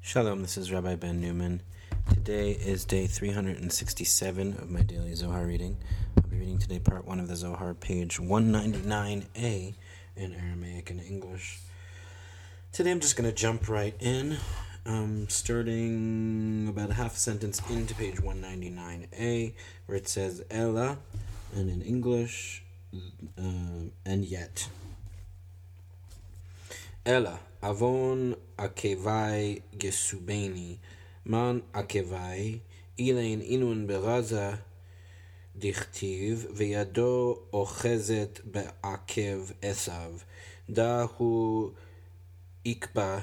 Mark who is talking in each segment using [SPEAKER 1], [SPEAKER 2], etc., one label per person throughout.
[SPEAKER 1] Shalom, this is Rabbi Ben Newman. Today is day 367 of my daily Zohar reading. I'll be reading today part 1 of the Zohar, page 199a in Aramaic and English. Today I'm just going to jump right in, um, starting about a half sentence into page 199a, where it says Ella, and in English, uh, and yet. Ella, avon akevai gesubeni, man akevai, ilain inun beraza דכתיב, וידו אוחזת בעקב עשיו, דא הוא יקבע,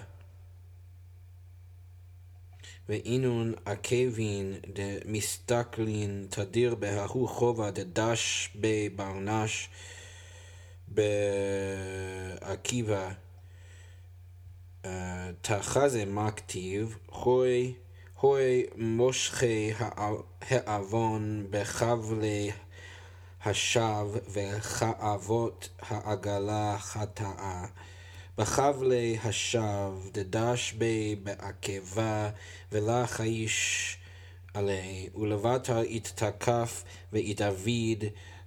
[SPEAKER 1] ואינון עקבין דמסתכלין תדיר בההוא חובה דדש בברנש בעקיבא תחזה מכתיב, הוי הוי מושכי העוון בחבלי השווא וכאבות העגלה חטאה. בחבלי השווא דדש בי בעקבה ולך האיש עלי, ולבטר יתתקף ויתאביד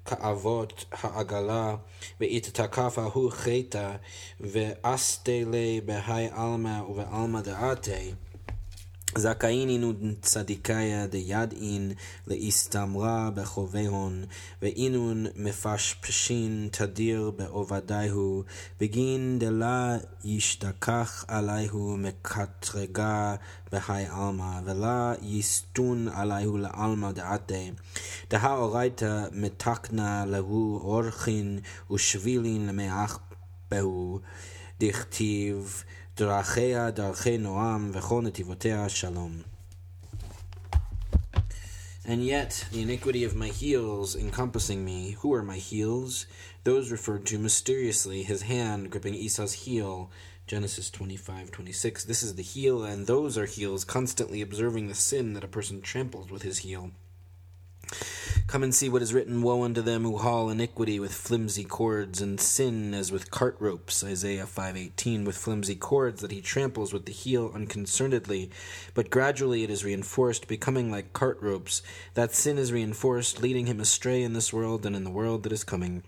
[SPEAKER 1] כאבות העגלה, ואית תקף ההוא חטא, ואסתלה בהאי עלמא ובעלמא דעתה. דעתי. זכאינינו צדיקיה דידעין לאסתמרה בחוביהון, ואינון מפשפשין תדיר בעובדיהו, בגין דלה ישתכח עליהו מקטרגה בהי עלמא, ולה יסתון עליהו לעלמא דעתי. דהאורייתא מתקנה להו אורחין ושבילין למאח בהו, דכתיב דרכיה דרכי נועם וכל נתיבותיה שלום. And yet, the iniquity of my heels encompassing me, who are my heels? Those referred to mysteriously, his hand gripping Esau's heel, Genesis 25, 26. This is the heel, and those are heels, constantly observing the sin that a person tramples with his heel. Come and see what is written Woe unto them who haul iniquity with flimsy cords, and sin as with cart ropes, Isaiah 5.18, with flimsy cords that he tramples with the heel unconcernedly. But gradually it is reinforced, becoming like cart ropes. That sin is reinforced, leading him astray in this world and in the world that is coming.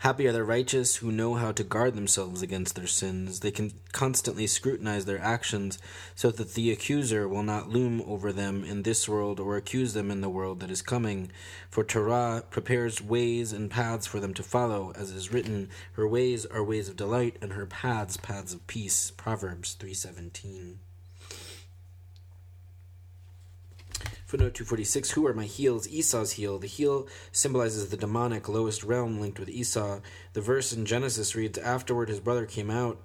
[SPEAKER 1] Happy are the righteous who know how to guard themselves against their sins. They can constantly scrutinize their actions so that the accuser will not loom over them in this world or accuse them in the world that is coming. For Torah prepares ways and paths for them to follow, as is written, her ways are ways of delight and her paths paths of peace. Proverbs 317. Footnote 246 Who are my heels? Esau's heel. The heel symbolizes the demonic lowest realm linked with Esau. The verse in Genesis reads Afterward his brother came out,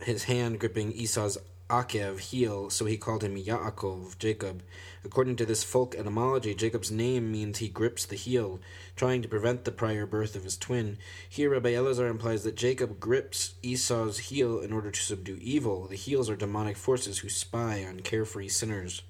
[SPEAKER 1] his hand gripping Esau's Akev, heel, so he called him Yaakov, Jacob. According to this folk etymology, Jacob's name means he grips the heel, trying to prevent the prior birth of his twin. Here, Rabbi Elazar implies that Jacob grips Esau's heel in order to subdue evil. The heels are demonic forces who spy on carefree sinners.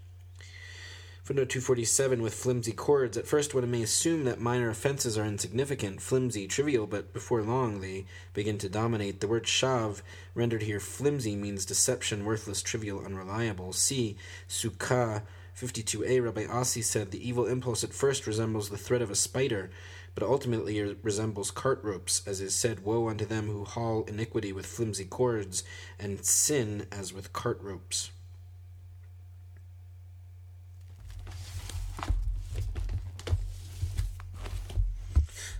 [SPEAKER 1] Footnote 247 with flimsy cords. At first, one may assume that minor offenses are insignificant, flimsy, trivial, but before long they begin to dominate. The word shav, rendered here flimsy, means deception, worthless, trivial, unreliable. See Sukkah 52a. Rabbi Asi said the evil impulse at first resembles the thread of a spider, but ultimately resembles cart ropes, as is said, Woe unto them who haul iniquity with flimsy cords, and sin as with cart ropes.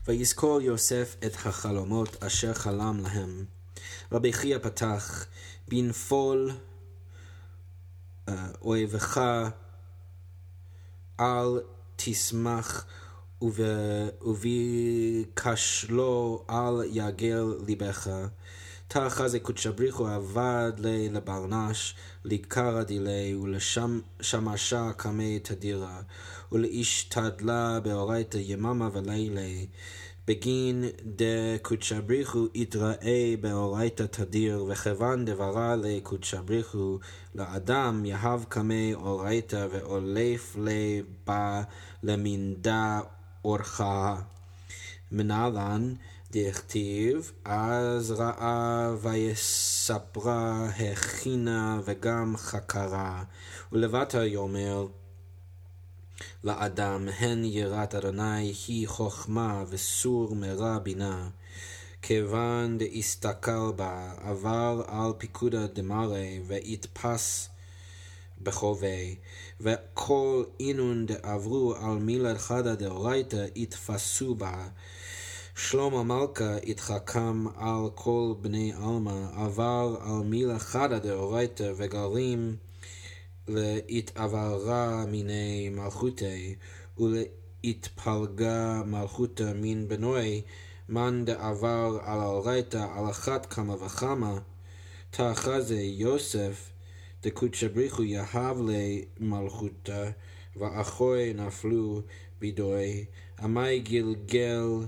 [SPEAKER 1] ויזכור יוסף את החלומות אשר חלם להם. רבי חייא פתח, בנפול אויבך אל תשמח ובכשלו אל יגל ליבך. תחזה קודשא בריחו עבד לי לברנש, לקרא דילי, ולשמשה קמי תדירה, ולאיש תדלה באורייתא יממה ולילה. בגין דקודשא בריחו יתראה באורייתא תדיר, וכיוון דברה לקודשא בריחו לאדם יהב קמי אורייתא, ואולף לבה למינדה אורחה. מנהלן דכתיב, אז ראה ויספרה, הכינה וגם חקרה, ולבטה יאמר לאדם, הן יראת אדוני היא חכמה וסור מרע בינה. כיוון דאסתכל בה, עבר על פיקודא דמרי, ויתפס בחובי, וכל אינון דעברו על מילה חדא דאורייתא, יתפסו בה. שלמה מלכה התחכם על כל בני עלמא, עבר על מילה חדא דאורייתא, וגרים להתעברה מיני מלכותי, ולהתפלגה מלכותא מן בנוי, מאן דעבר על האורייתא על אחת כמה וכמה, תאחזה יוסף, דקודשא בריחו יהב למלכותא, ואחוי נפלו בידוי, עמי גלגל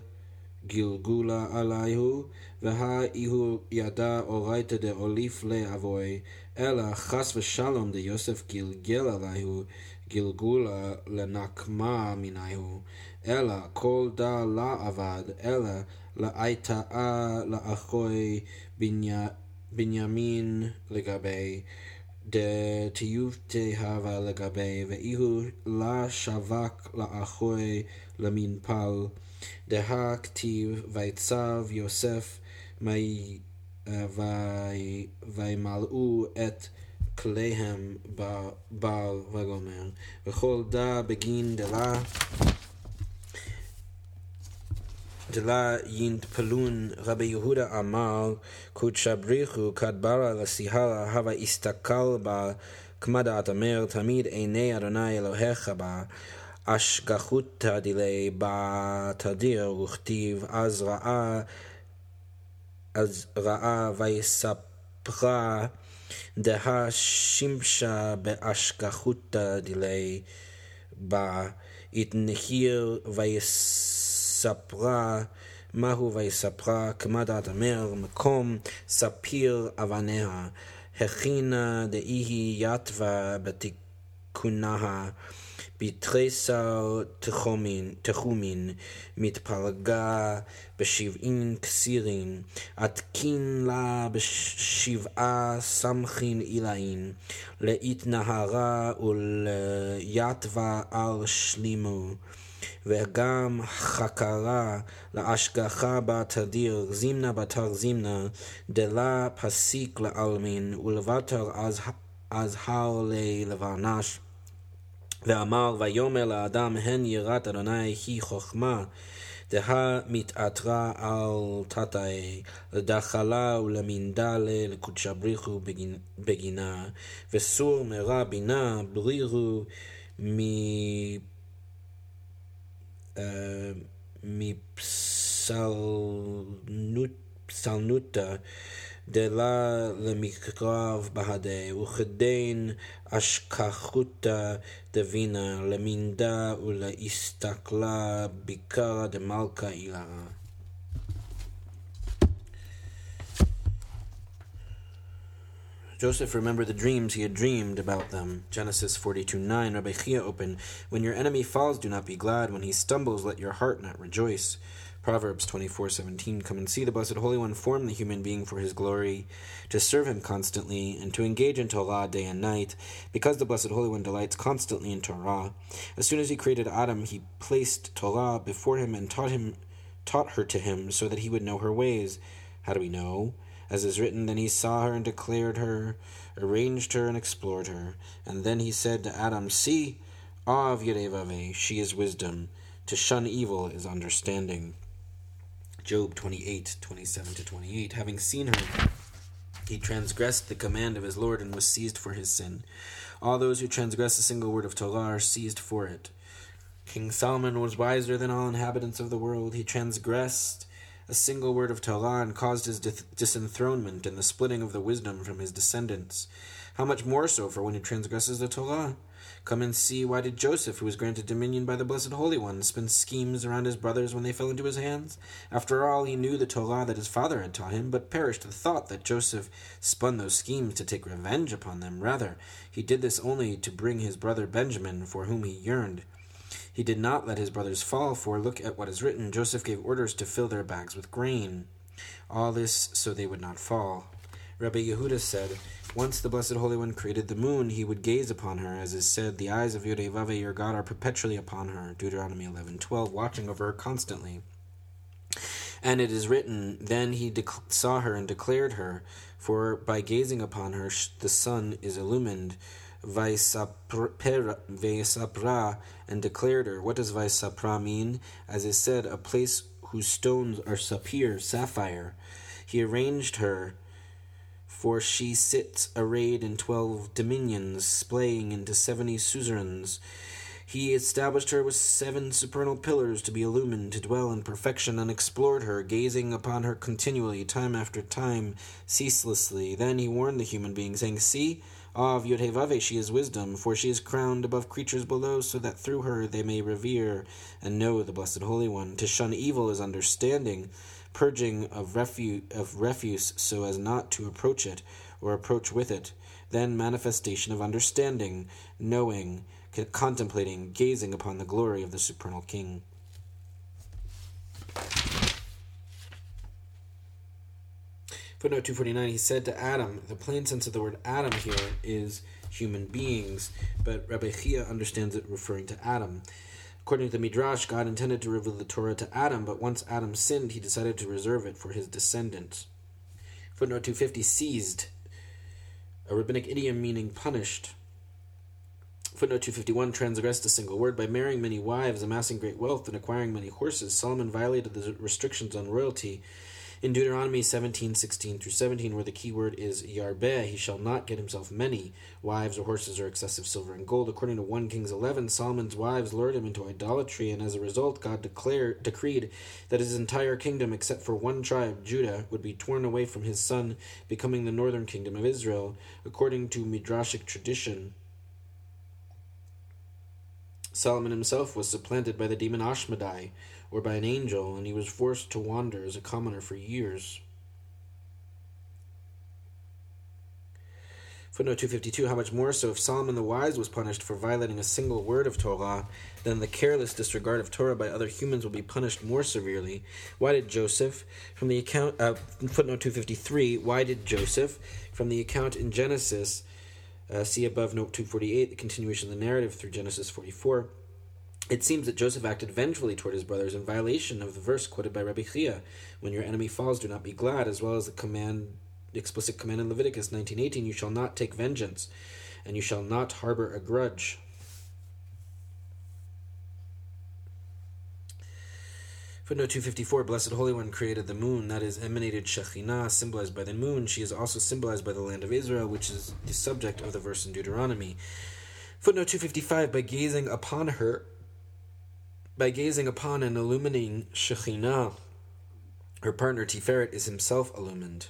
[SPEAKER 1] גלגולה עליהו, והאיהו ידע אורייתא דאוליף לאבוי, אלא חס ושלום דיוסף גלגל עליהו, גלגולה לנקמה מניהו, אלא כל דא לה אבד, אלא לאייתאה לאחוי בנימין לגבי, דתיובתה הווה לגבי, ואיהו לה שווק לאחוי למנפל, דהכתיב ויצב יוסף וימלאו את כליהם בעל וגומר, וכל דא בגין דלה דלה יינטפלון רבי יהודה אמר קודשא בריחו כדברה לסיהלה הווה הסתכל בה כמדעת אמר תמיד עיני אדוני אלוהיך בה אשגחותא דילי בתדיר וכתיב אז ראה אז ראה ויספרה דהה שימשה באשגחותא דילי בה. התנחיר ויספרה מהו ויספרה? כמדעת אמר מקום ספיר אבניה. הכינה דאיהי יתווה בתיקונה בתריסר תחומין, מתפלגה בשבעין כסירין, עתקין לה בשבעה סמכין עילאין, להתנהרה וליתווה על שלימו. וגם חקרה להשגחה בתדיר, זימנה בתר זימנה, דלה פסיק לעלמין, ולבטר אז הר ללבנש. ואמר ויאמר לאדם הן יראת אדוני היא חכמה דהה מתעטרה על תתאי לדחלה ולמינדה לקודשא בריחו בגינה וסור מרע בינה בריחו מפסלנותא דלה למקרב בהדה, וכדין אשכחותא דבינה, למינדה ולהסתכלה ביקרא דמלכה אילאה. Joseph remembered the dreams he had dreamed about them. Genesis 42 9. Rabbi Chia opened, When your enemy falls, do not be glad. When he stumbles, let your heart not rejoice. Proverbs 24:17 Come and see the blessed Holy One form the human being for his glory to serve him constantly and to engage in Torah day and night because the blessed Holy One delights constantly in Torah. As soon as he created Adam he placed Torah before him and taught him taught her to him so that he would know her ways. How do we know? As is written then he saw her and declared her arranged her and explored her. And then he said to Adam see ah, Av Yerevave she is wisdom. To shun evil is understanding Job 28, 27 to 28. Having seen her, he transgressed the command of his Lord and was seized for his sin. All those who transgress a single word of Torah are seized for it. King Solomon was wiser than all inhabitants of the world. He transgressed a single word of Torah and caused his disenthronement and the splitting of the wisdom from his descendants. How much more so for one who transgresses the Torah? Come and see why did Joseph, who was granted dominion by the Blessed Holy One, spin schemes around his brothers when they fell into his hands? After all, he knew the Torah that his father had taught him, but perished the thought that Joseph spun those schemes to take revenge upon them. Rather, he did this only to bring his brother Benjamin, for whom he yearned. He did not let his brothers fall, for look at what is written Joseph gave orders to fill their bags with grain. All this so they would not fall. Rabbi Yehuda said, Once the Blessed Holy One created the moon, he would gaze upon her, as is said, The eyes of Yodevave, your God, are perpetually upon her. Deuteronomy 11:12, watching over her constantly. And it is written, Then he dec- saw her and declared her, for by gazing upon her the sun is illumined. Vaisapra and declared her. What does Vaisapra mean? As is said, a place whose stones are sapphire, sapphire. He arranged her, for she sits arrayed in twelve dominions, splaying into seventy suzerains. He established her with seven supernal pillars to be illumined, to dwell in perfection, and explored her, gazing upon her continually, time after time, ceaselessly. Then he warned the human being, saying, See, of Yodhevave she is wisdom, for she is crowned above creatures below, so that through her they may revere and know the Blessed Holy One. To shun evil is understanding, purging of, refu- of refuse so as not to approach it or approach with it. Then manifestation of understanding, knowing, contemplating, gazing upon the glory of the supernal King. Footnote 249, he said to Adam, the plain sense of the word Adam here is human beings, but Rabbi Chia understands it referring to Adam. According to the Midrash, God intended to reveal the Torah to Adam, but once Adam sinned, he decided to reserve it for his descendants. Footnote 250, seized, a rabbinic idiom meaning punished. Footnote 251 transgressed a single word. By marrying many wives, amassing great wealth, and acquiring many horses, Solomon violated the restrictions on royalty in Deuteronomy 17, 16 through 17, where the key word is yarbeh, he shall not get himself many wives or horses or excessive silver and gold. According to 1 Kings 11, Solomon's wives lured him into idolatry, and as a result, God declared, decreed that his entire kingdom, except for one tribe, Judah, would be torn away from his son, becoming the northern kingdom of Israel. According to Midrashic tradition, Solomon himself was supplanted by the demon Ashmedai, or by an angel, and he was forced to wander as a commoner for years. Footnote 252 How much more so if Solomon the Wise was punished for violating a single word of Torah, then the careless disregard of Torah by other humans will be punished more severely. Why did Joseph, from the account, uh, footnote 253, why did Joseph, from the account in Genesis, uh, see above note 248, the continuation of the narrative through Genesis 44, it seems that Joseph acted vengefully toward his brothers in violation of the verse quoted by Rabbi Chia, "When your enemy falls, do not be glad," as well as the command, explicit command in Leviticus 19:18, "You shall not take vengeance, and you shall not harbor a grudge." Footnote 254 Blessed Holy One created the moon, that is, emanated Shekhinah, symbolized by the moon. She is also symbolized by the land of Israel, which is the subject of the verse in Deuteronomy. Footnote 255 By gazing upon her, by gazing upon and illumining Shekhinah, her partner Tiferet is himself illumined.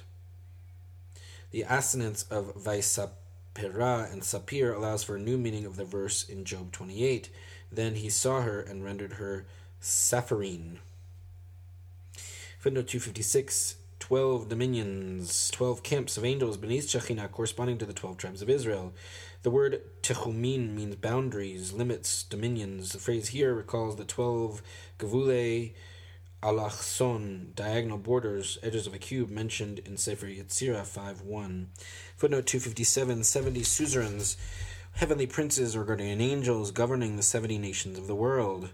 [SPEAKER 1] The assonance of Vaisapera and Sapir allows for a new meaning of the verse in Job 28. Then he saw her and rendered her Sapphirine. Footnote 256 Twelve dominions, twelve camps of angels beneath Shekhinah, corresponding to the twelve tribes of Israel. The word techumin means boundaries, limits, dominions. The phrase here recalls the twelve gavule alachson, diagonal borders, edges of a cube, mentioned in Sefer Yetzirah 5.1. Footnote 257, 70 suzerains, heavenly princes or guardian angels governing the 70 nations of the world.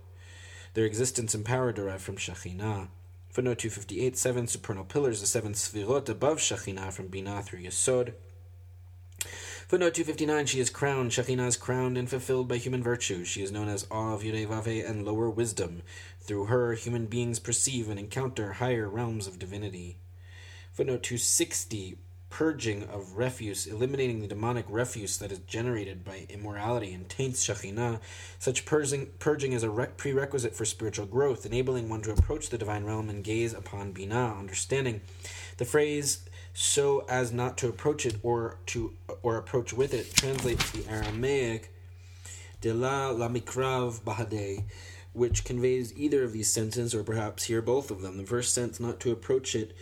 [SPEAKER 1] Their existence and power derive from Shekhinah. Footnote 258, seven supernal pillars, the seven sfirot above Shekhinah from Binah through Yesod. Footnote 259 She is crowned, Shekhinah is crowned and fulfilled by human virtue. She is known as of Yudevave and lower wisdom. Through her, human beings perceive and encounter higher realms of divinity. Footnote 260 Purging of refuse, eliminating the demonic refuse that is generated by immorality and taints Shekhinah. Such purging, purging is a re- prerequisite for spiritual growth, enabling one to approach the divine realm and gaze upon Binah, understanding. The phrase so as not to approach it or to or approach with it translates the Aramaic de la lamikrav bahade, which conveys either of these sentences or perhaps here both of them. The first sense, not to approach it,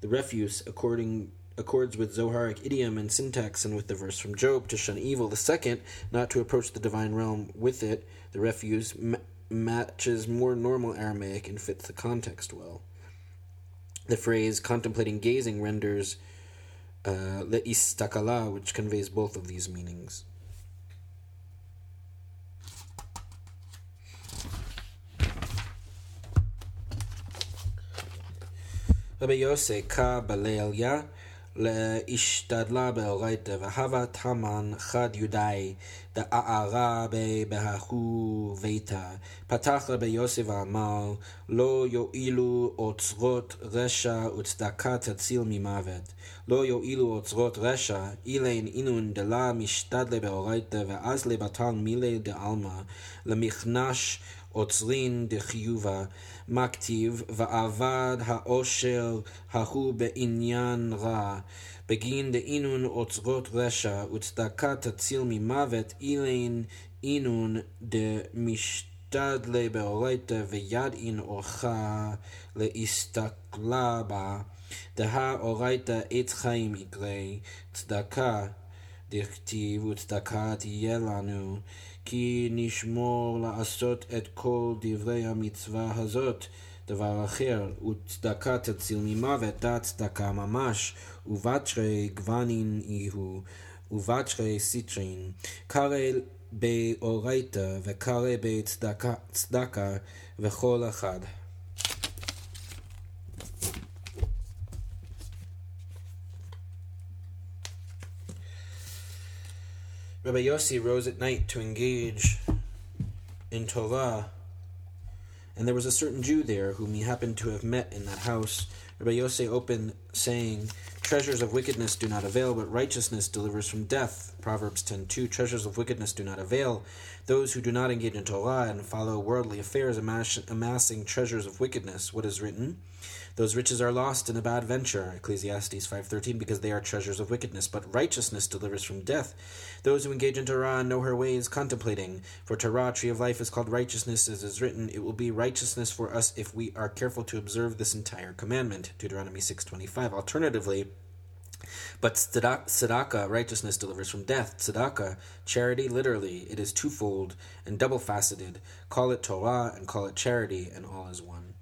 [SPEAKER 1] the refuse, according accords with Zoharic idiom and syntax and with the verse from Job to shun evil. The second, not to approach the divine realm with it, the refuse, ma- matches more normal Aramaic and fits the context well. The phrase contemplating gazing renders uh, le'istakala, which conveys both of these meanings. Rabbi ka להשתדלה באורייתא, והווה תמן חד יודאי, דאערה בההוא ביתה. פתח רבי יוסף ואמר, לא יועילו אוצרות רשע וצדקה תציל ממוות. לא יועילו אוצרות רשע, אילן אינון דלה משתדלה באורייתא, ואז לבטל מילי דעלמא, למכנש עוצרין דחיובה, מה כתיב, ועבד העושר ההוא בעניין רע, בגין דאינון אוצרות רשע, וצדקה תציל ממוות, אילן אינון דמשתדלי באורייתא, וידעין אורחה להסתכלה בה, דהה אורייתא עץ חיים יקרי, צדקה דכתיב וצדקה תהיה לנו, כי נשמור לעשות את כל דברי המצווה הזאת. דבר אחר, וצדקה תציל ממוות, דת צדקה ממש, ובתרי גוונין יהיו, ובתרי סיטרין. קרא באורייתא וקרא בצדקה וכל אחד. Rabbi Yossi rose at night to engage in Torah, and there was a certain Jew there whom he happened to have met in that house. Rabbi Yossi opened, saying, Treasures of wickedness do not avail, but righteousness delivers from death. Proverbs 10.2 Treasures of wickedness do not avail. Those who do not engage in Torah and follow worldly affairs amass, amassing treasures of wickedness. What is written? Those riches are lost in a bad venture, Ecclesiastes 5.13, because they are treasures of wickedness, but righteousness delivers from death. Those who engage in Torah know her ways, contemplating. For Torah, tree of life, is called righteousness, as is written, it will be righteousness for us if we are careful to observe this entire commandment, Deuteronomy 6.25. Alternatively, but tzedakah, righteousness, delivers from death. Tzedakah, charity, literally, it is twofold and double faceted. Call it Torah and call it charity, and all is one.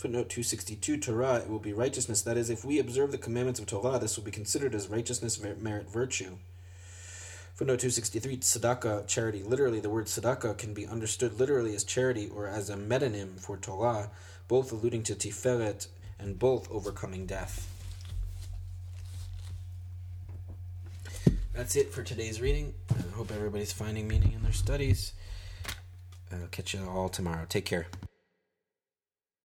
[SPEAKER 1] Footnote 262 Torah, it will be righteousness. That is, if we observe the commandments of Torah, this will be considered as righteousness, merit, virtue. Footnote 263 Tzedakah, charity. Literally, the word tzedakah can be understood literally as charity or as a metonym for Torah, both alluding to Tiferet and both overcoming death. That's it for today's reading. I hope everybody's finding meaning in their studies. I'll catch you all tomorrow. Take care.